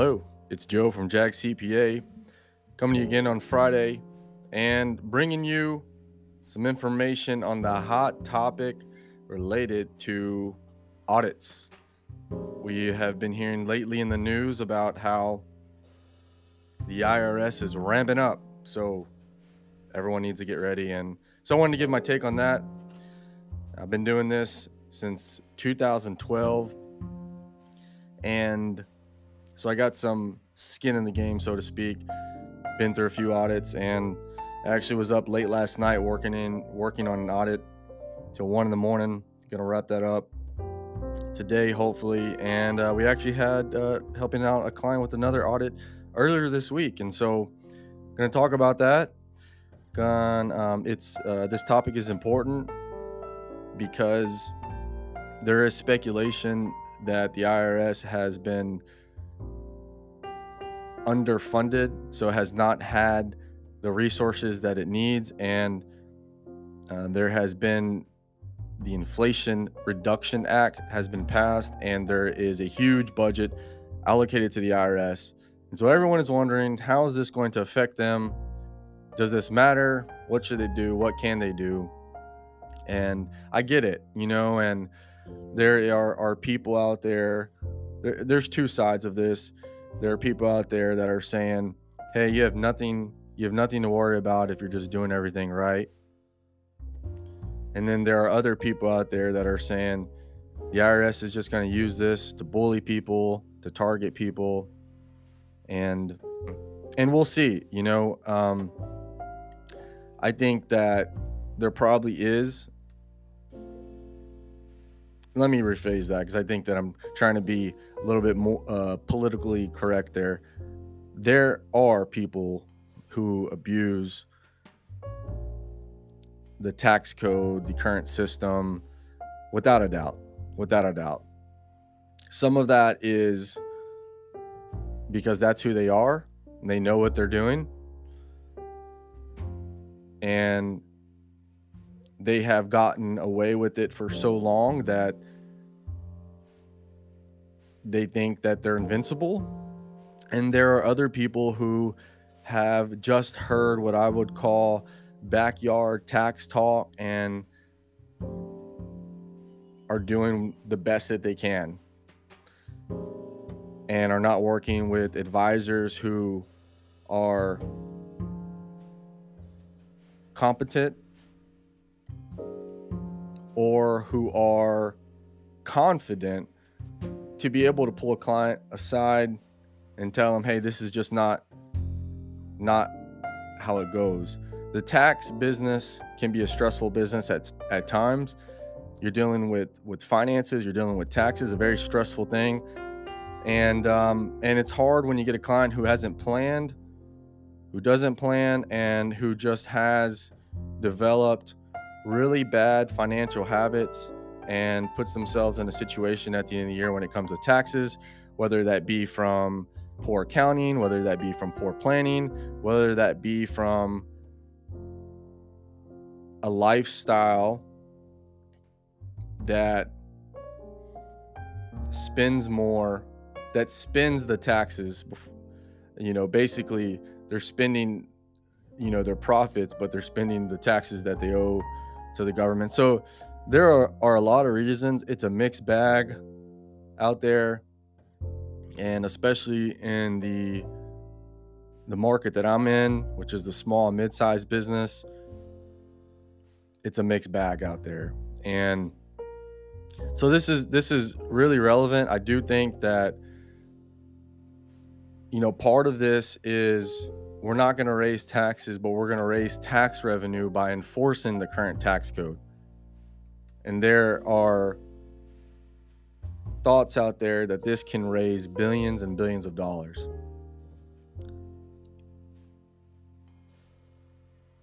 Hello, it's Joe from Jack CPA coming to you again on Friday and bringing you some information on the hot topic related to audits. We have been hearing lately in the news about how the IRS is ramping up. So everyone needs to get ready. And so I wanted to give my take on that. I've been doing this since 2012. And so I got some skin in the game, so to speak. Been through a few audits and actually was up late last night working in working on an audit till one in the morning. Gonna wrap that up today, hopefully. And uh, we actually had uh, helping out a client with another audit earlier this week, and so gonna talk about that. Gone. Um, it's uh, this topic is important because there is speculation that the IRS has been underfunded, so it has not had the resources that it needs, and uh, there has been the Inflation Reduction Act has been passed, and there is a huge budget allocated to the IRS. And so everyone is wondering how is this going to affect them? Does this matter? What should they do? What can they do? And I get it, you know, and there are, are people out there, there, there's two sides of this. There are people out there that are saying, hey, you have nothing, you have nothing to worry about if you're just doing everything right. And then there are other people out there that are saying the IRS is just going to use this to bully people, to target people, and and we'll see. You know, um, I think that there probably is let me rephrase that because I think that I'm trying to be a little bit more uh, politically correct there. There are people who abuse the tax code, the current system, without a doubt. Without a doubt. Some of that is because that's who they are, and they know what they're doing. And they have gotten away with it for so long that they think that they're invincible. And there are other people who have just heard what I would call backyard tax talk and are doing the best that they can and are not working with advisors who are competent or who are confident to be able to pull a client aside and tell them, "Hey, this is just not not how it goes." The tax business can be a stressful business at at times. You're dealing with with finances, you're dealing with taxes, a very stressful thing, and um, and it's hard when you get a client who hasn't planned, who doesn't plan, and who just has developed really bad financial habits and puts themselves in a situation at the end of the year when it comes to taxes, whether that be from poor accounting, whether that be from poor planning, whether that be from a lifestyle that spends more, that spends the taxes. You know, basically, they're spending, you know, their profits, but they're spending the taxes that they owe to the government. So there are, are a lot of reasons. It's a mixed bag out there. And especially in the the market that I'm in, which is the small mid-sized business, it's a mixed bag out there. And so this is this is really relevant. I do think that you know part of this is we're not going to raise taxes, but we're going to raise tax revenue by enforcing the current tax code. And there are thoughts out there that this can raise billions and billions of dollars.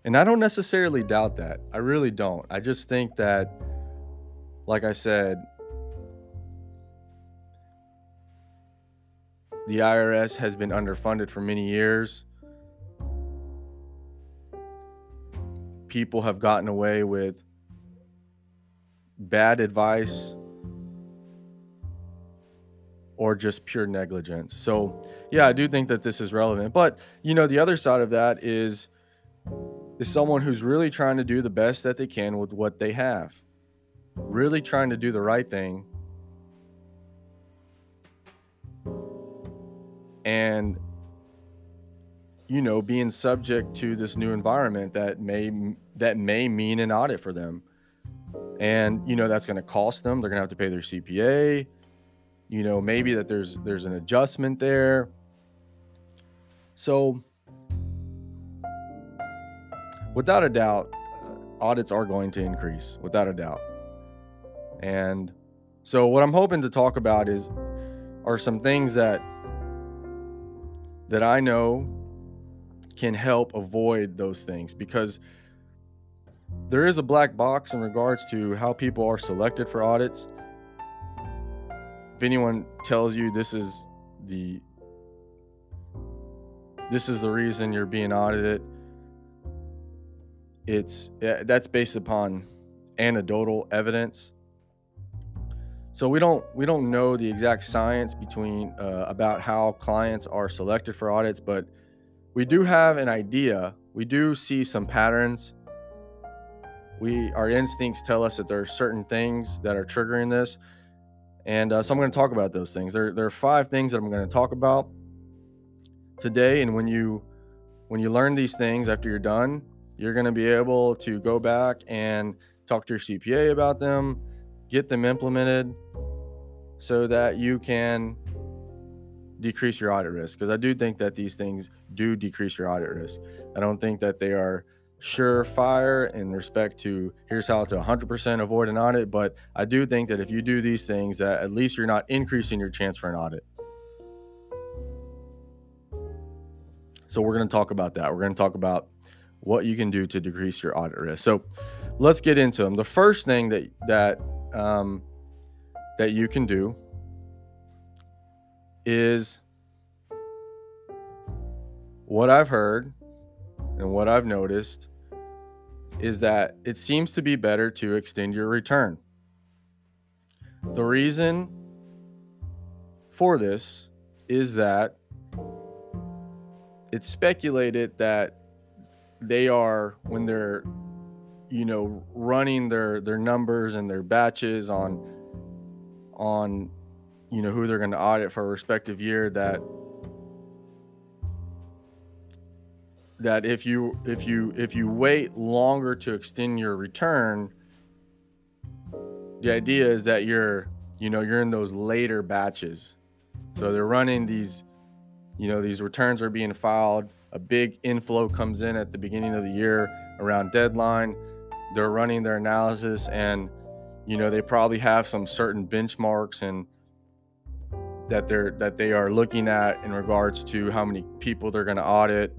And I don't necessarily doubt that. I really don't. I just think that, like I said, the IRS has been underfunded for many years. People have gotten away with bad advice or just pure negligence. So, yeah, I do think that this is relevant. But, you know, the other side of that is is someone who's really trying to do the best that they can with what they have. Really trying to do the right thing. And you know, being subject to this new environment that may that may mean an audit for them. And you know, that's going to cost them. They're going to have to pay their CPA you know maybe that there's there's an adjustment there so without a doubt uh, audits are going to increase without a doubt and so what i'm hoping to talk about is are some things that that i know can help avoid those things because there is a black box in regards to how people are selected for audits. If anyone tells you this is the this is the reason you're being audited it's that's based upon anecdotal evidence. So we don't we don't know the exact science between uh, about how clients are selected for audits but we do have an idea we do see some patterns we our instincts tell us that there are certain things that are triggering this and uh, so I'm going to talk about those things. There, there are five things that I'm going to talk about today. And when you when you learn these things after you're done, you're going to be able to go back and talk to your CPA about them, get them implemented so that you can decrease your audit risk. Because I do think that these things do decrease your audit risk. I don't think that they are surefire in respect to here's how to 100% avoid an audit but i do think that if you do these things that at least you're not increasing your chance for an audit so we're going to talk about that we're going to talk about what you can do to decrease your audit risk so let's get into them the first thing that that um, that you can do is what i've heard and what I've noticed is that it seems to be better to extend your return. The reason for this is that it's speculated that they are when they're you know running their their numbers and their batches on on you know who they're going to audit for a respective year that that if you if you if you wait longer to extend your return the idea is that you're you know you're in those later batches. So they're running these you know these returns are being filed. A big inflow comes in at the beginning of the year around deadline. They're running their analysis and you know they probably have some certain benchmarks and that they're that they are looking at in regards to how many people they're going to audit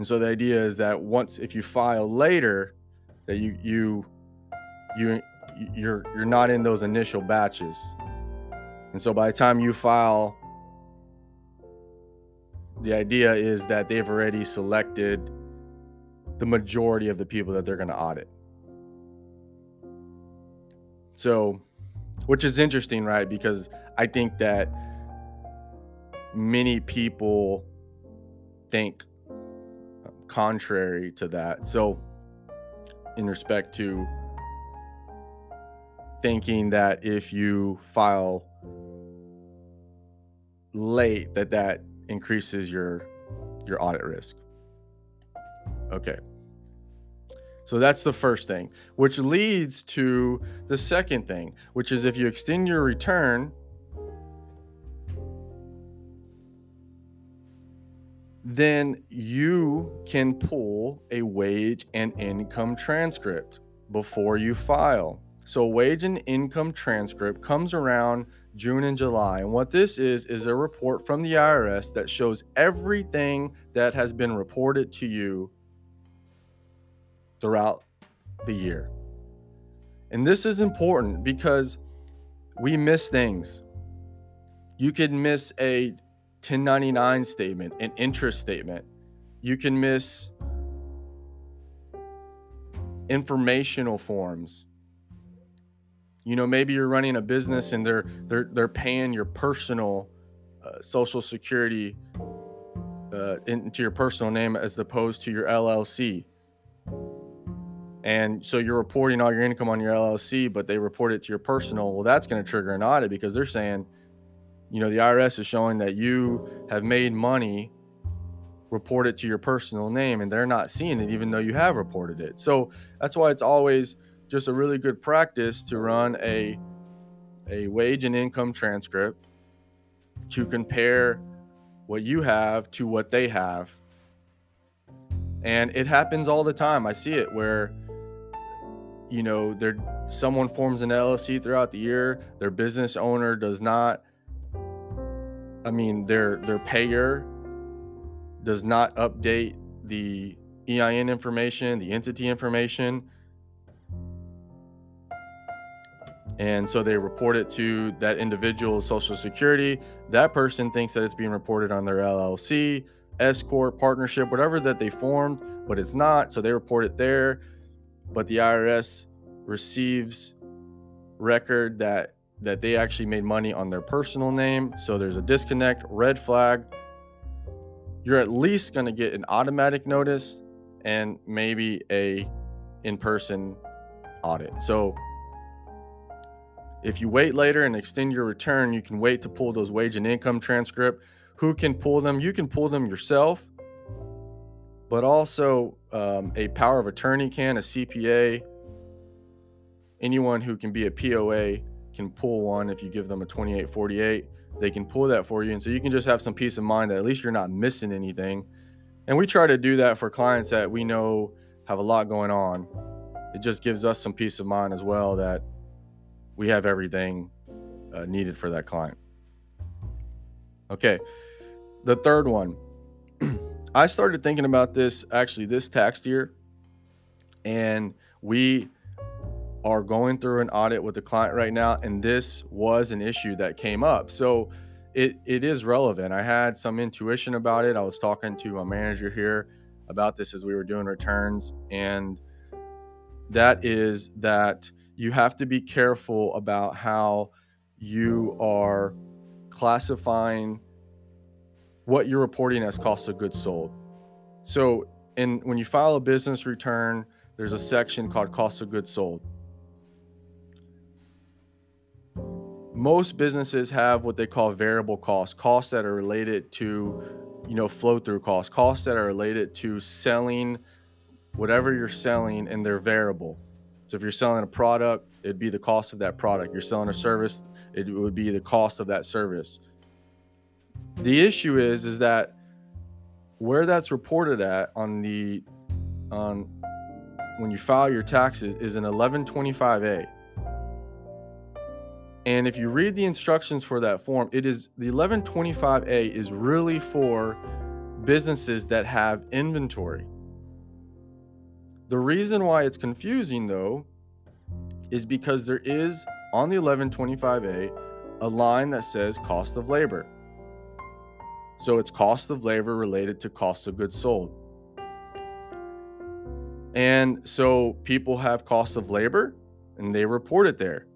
and so the idea is that once if you file later, that you you you you're you're not in those initial batches. And so by the time you file the idea is that they've already selected the majority of the people that they're going to audit. So, which is interesting, right? Because I think that many people think contrary to that. So, in respect to thinking that if you file late that that increases your your audit risk. Okay. So that's the first thing, which leads to the second thing, which is if you extend your return then you can pull a wage and income transcript before you file. So, wage and income transcript comes around June and July. And what this is, is a report from the IRS that shows everything that has been reported to you throughout the year. And this is important because we miss things. You could miss a 1099 statement, an interest statement. You can miss informational forms. you know maybe you're running a business and they're they're they're paying your personal uh, social security uh, into your personal name as opposed to your LLC. And so you're reporting all your income on your LLC, but they report it to your personal. Well, that's going to trigger an audit because they're saying, you know, the IRS is showing that you have made money, report it to your personal name, and they're not seeing it even though you have reported it. So that's why it's always just a really good practice to run a a wage and income transcript to compare what you have to what they have. And it happens all the time. I see it where you know, there someone forms an LLC throughout the year, their business owner does not I mean, their their payer does not update the EIN information, the entity information. And so they report it to that individual's social security. That person thinks that it's being reported on their LLC, S corp, partnership, whatever that they formed, but it's not. So they report it there. But the IRS receives record that that they actually made money on their personal name. So there's a disconnect, red flag. You're at least going to get an automatic notice and maybe a in-person audit. So if you wait later and extend your return, you can wait to pull those wage and income transcript. Who can pull them? You can pull them yourself, but also um, a power of attorney can, a CPA, anyone who can be a POA can pull one if you give them a 2848. They can pull that for you. And so you can just have some peace of mind that at least you're not missing anything. And we try to do that for clients that we know have a lot going on. It just gives us some peace of mind as well that we have everything uh, needed for that client. Okay. The third one, I started thinking about this actually this tax year, and we are going through an audit with the client right now, and this was an issue that came up. So it it is relevant. I had some intuition about it. I was talking to a manager here about this as we were doing returns, and that is that you have to be careful about how you are classifying what you're reporting as cost of goods sold. So, in when you file a business return, there's a section called cost of goods sold. Most businesses have what they call variable costs, costs that are related to, you know, flow through costs, costs that are related to selling whatever you're selling and they're variable. So if you're selling a product, it'd be the cost of that product. You're selling a service, it would be the cost of that service. The issue is is that where that's reported at on the on when you file your taxes is an 1125A. And if you read the instructions for that form, it is the 1125A is really for businesses that have inventory. The reason why it's confusing though is because there is on the 1125A a line that says cost of labor. So it's cost of labor related to cost of goods sold. And so people have cost of labor and they report it there.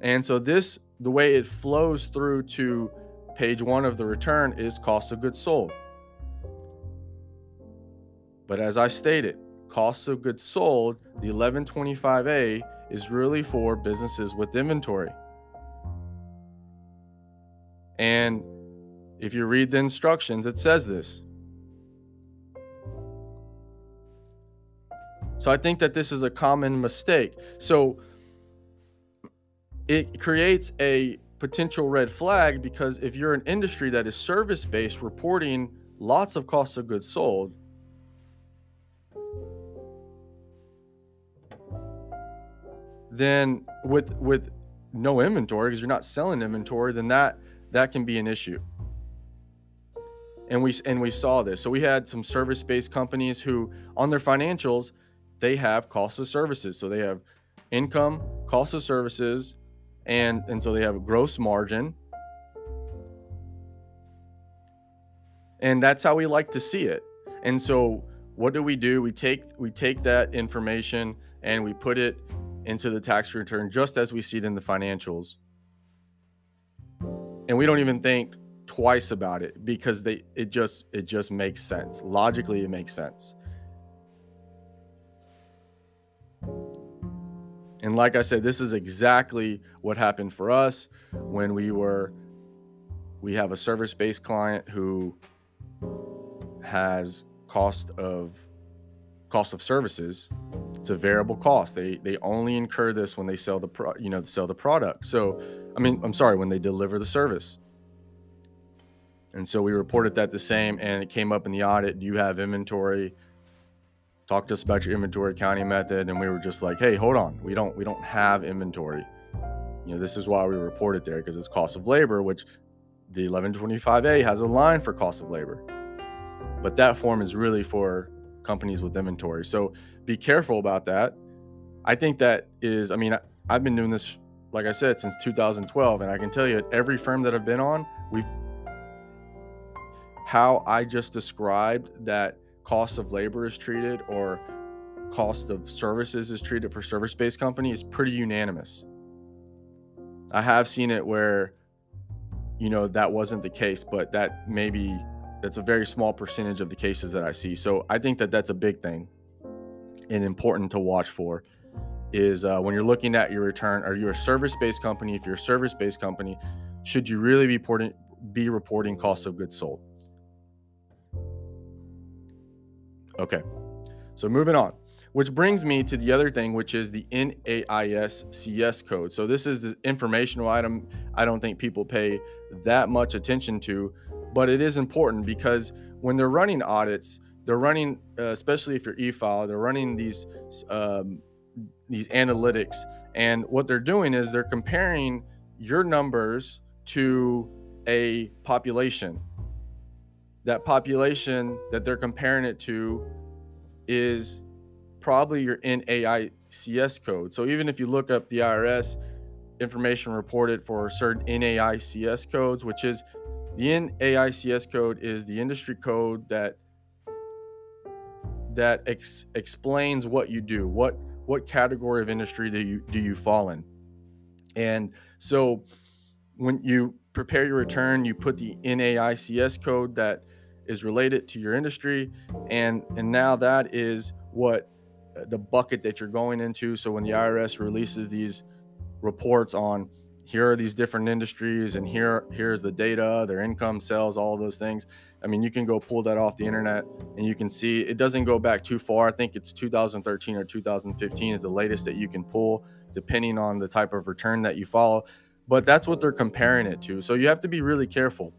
And so this the way it flows through to page 1 of the return is cost of goods sold. But as I stated, cost of goods sold, the 1125A is really for businesses with inventory. And if you read the instructions, it says this. So I think that this is a common mistake. So it creates a potential red flag because if you're an industry that is service based reporting lots of cost of goods sold, then with with no inventory because you're not selling inventory, then that that can be an issue. And we and we saw this. So we had some service-based companies who on their financials they have cost of services. So they have income, cost of services, and and so they have a gross margin. And that's how we like to see it. And so what do we do? We take we take that information and we put it into the tax return just as we see it in the financials. And we don't even think twice about it because they it just it just makes sense. Logically it makes sense. And like I said, this is exactly what happened for us when we were we have a service-based client who has cost of cost of services. It's a variable cost. They they only incur this when they sell the pro you know sell the product. So i mean i'm sorry when they deliver the service. And so we reported that the same and it came up in the audit. Do you have inventory talk to us about your inventory accounting method and we were just like hey hold on we don't we don't have inventory you know this is why we report it there because it's cost of labor which the 1125a has a line for cost of labor but that form is really for companies with inventory. So be careful about that. I think that is, I mean, I, I've been doing this, like I said, since 2012. And I can tell you at every firm that I've been on, we've, how I just described that cost of labor is treated or cost of services is treated for service based company is pretty unanimous. I have seen it where, you know, that wasn't the case, but that maybe that's a very small percentage of the cases that I see. So I think that that's a big thing and important to watch for is uh, when you're looking at your return. Are you a service-based company? If you're a service-based company, should you really be reporting be reporting cost of goods sold? Okay, so moving on, which brings me to the other thing, which is the NAICS code. So this is the informational item I don't think people pay that much attention to but it is important because when they're running audits, they're running, uh, especially if you're e-file, they're running these um, these analytics, and what they're doing is they're comparing your numbers to a population. That population that they're comparing it to is probably your NAICS code. So even if you look up the IRS information reported for certain NAICS codes, which is the NAICS code is the industry code that that ex- explains what you do. What what category of industry do you do you fall in? And so when you prepare your return, you put the NAICS code that is related to your industry and and now that is what uh, the bucket that you're going into. So when the IRS releases these reports on here are these different industries and here here's the data their income sales all those things i mean you can go pull that off the internet and you can see it doesn't go back too far. I think it's 2013 or 2015 is the latest that you can pull depending on the type of return that you follow but that's what they're comparing it to. So you have to be really careful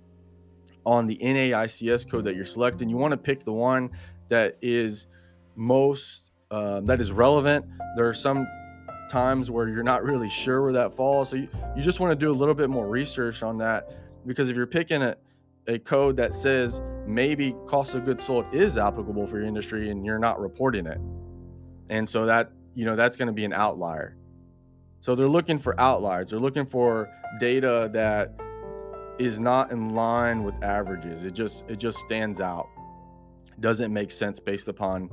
on the naics code that you're selecting you want to pick the one that is most uh, that is relevant there are some times where you're not really sure where that falls. So you, you just want to do a little bit more research on that because if you're picking a, a code that says maybe cost of goods sold is applicable for your industry and you're not reporting it. And so that, you know, that's going to be an outlier. So they're looking for outliers. They're looking for data that is not in line with averages. It just it just stands out. Doesn't make sense based upon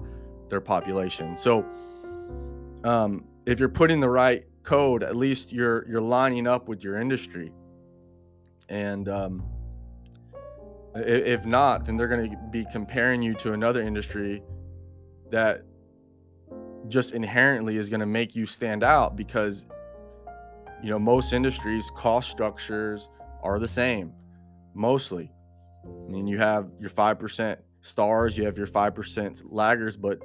their population. So um, if you're putting the right code, at least you're you're lining up with your industry. And um, if not, then they're going to be comparing you to another industry that just inherently is going to make you stand out because you know most industries cost structures are the same mostly i mean you have your 5% stars you have your 5% laggers but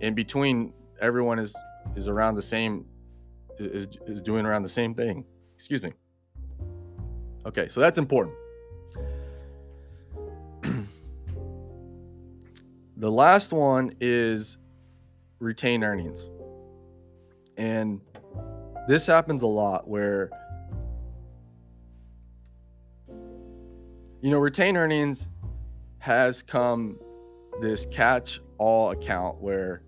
in between everyone is is around the same is, is doing around the same thing. Excuse me. Okay, so that's important. the last one is retained earnings. And this happens a lot where you know, retained earnings has come this catch all account where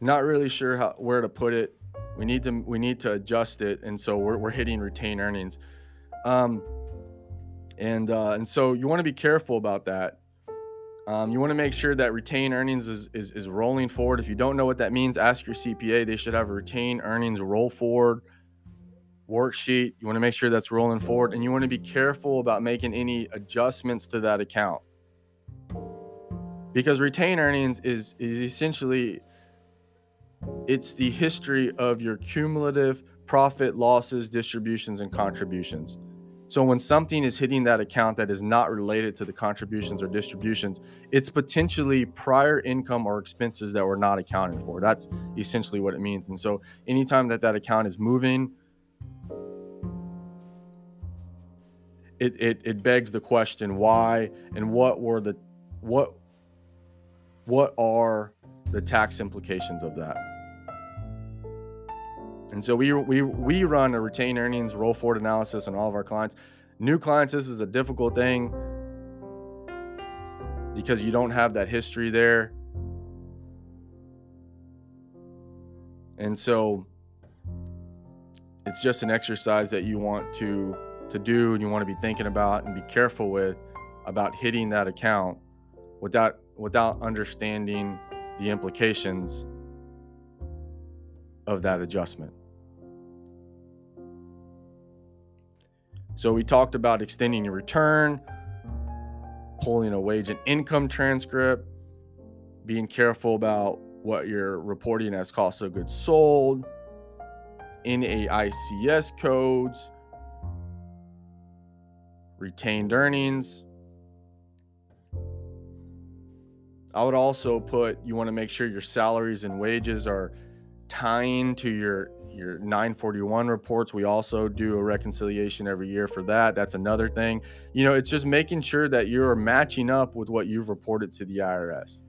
not really sure how where to put it. We need to we need to adjust it, and so we're we're hitting retain earnings. Um, and uh, and so you want to be careful about that. Um, you want to make sure that retained earnings is, is, is rolling forward. If you don't know what that means, ask your CPA. They should have a retained earnings roll forward worksheet. You want to make sure that's rolling forward, and you want to be careful about making any adjustments to that account because retained earnings is is essentially it's the history of your cumulative profit, losses, distributions, and contributions. So when something is hitting that account that is not related to the contributions or distributions, it's potentially prior income or expenses that were not accounted for. That's essentially what it means. And so anytime that that account is moving, it, it, it begs the question why and what were the what what are the tax implications of that? And so we we we run a retained earnings roll forward analysis on all of our clients. New clients, this is a difficult thing because you don't have that history there. And so it's just an exercise that you want to to do and you want to be thinking about and be careful with about hitting that account without without understanding the implications of that adjustment. So we talked about extending your return, pulling a wage and income transcript, being careful about what you're reporting as cost of goods sold, NAICS codes, retained earnings. I would also put you want to make sure your salaries and wages are tying to your your 941 reports. We also do a reconciliation every year for that. That's another thing. You know, it's just making sure that you're matching up with what you've reported to the IRS.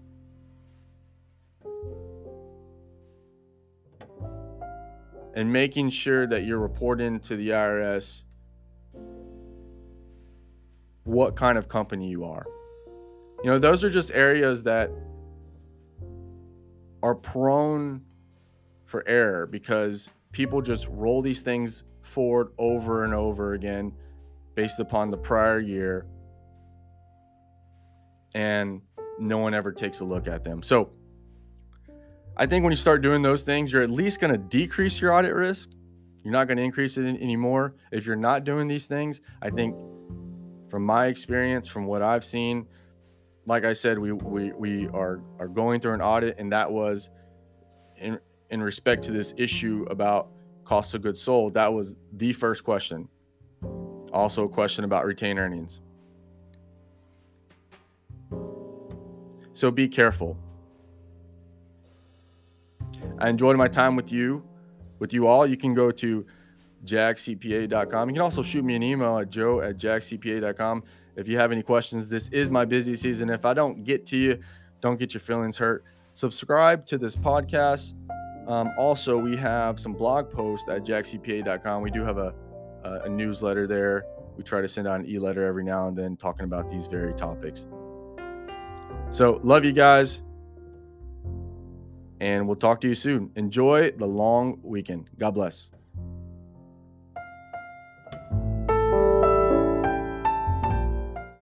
And making sure that you're reporting to the IRS what kind of company you are. You know, those are just areas that are prone for error because people just roll these things forward over and over again based upon the prior year and no one ever takes a look at them. So I think when you start doing those things, you're at least going to decrease your audit risk. You're not going to increase it anymore. If you're not doing these things, I think from my experience, from what I've seen, like I said, we we, we are are going through an audit, and that was in in respect to this issue about cost of goods sold. That was the first question. Also, a question about retained earnings. So be careful. I enjoyed my time with you, with you all. You can go to jaxcpa.com. You can also shoot me an email at joe at jackcpa.com if you have any questions. This is my busy season. If I don't get to you, don't get your feelings hurt. Subscribe to this podcast. Um, also, we have some blog posts at jackcpa.com. We do have a, a, a newsletter there. We try to send out an e letter every now and then talking about these very topics. So, love you guys. And we'll talk to you soon. Enjoy the long weekend. God bless.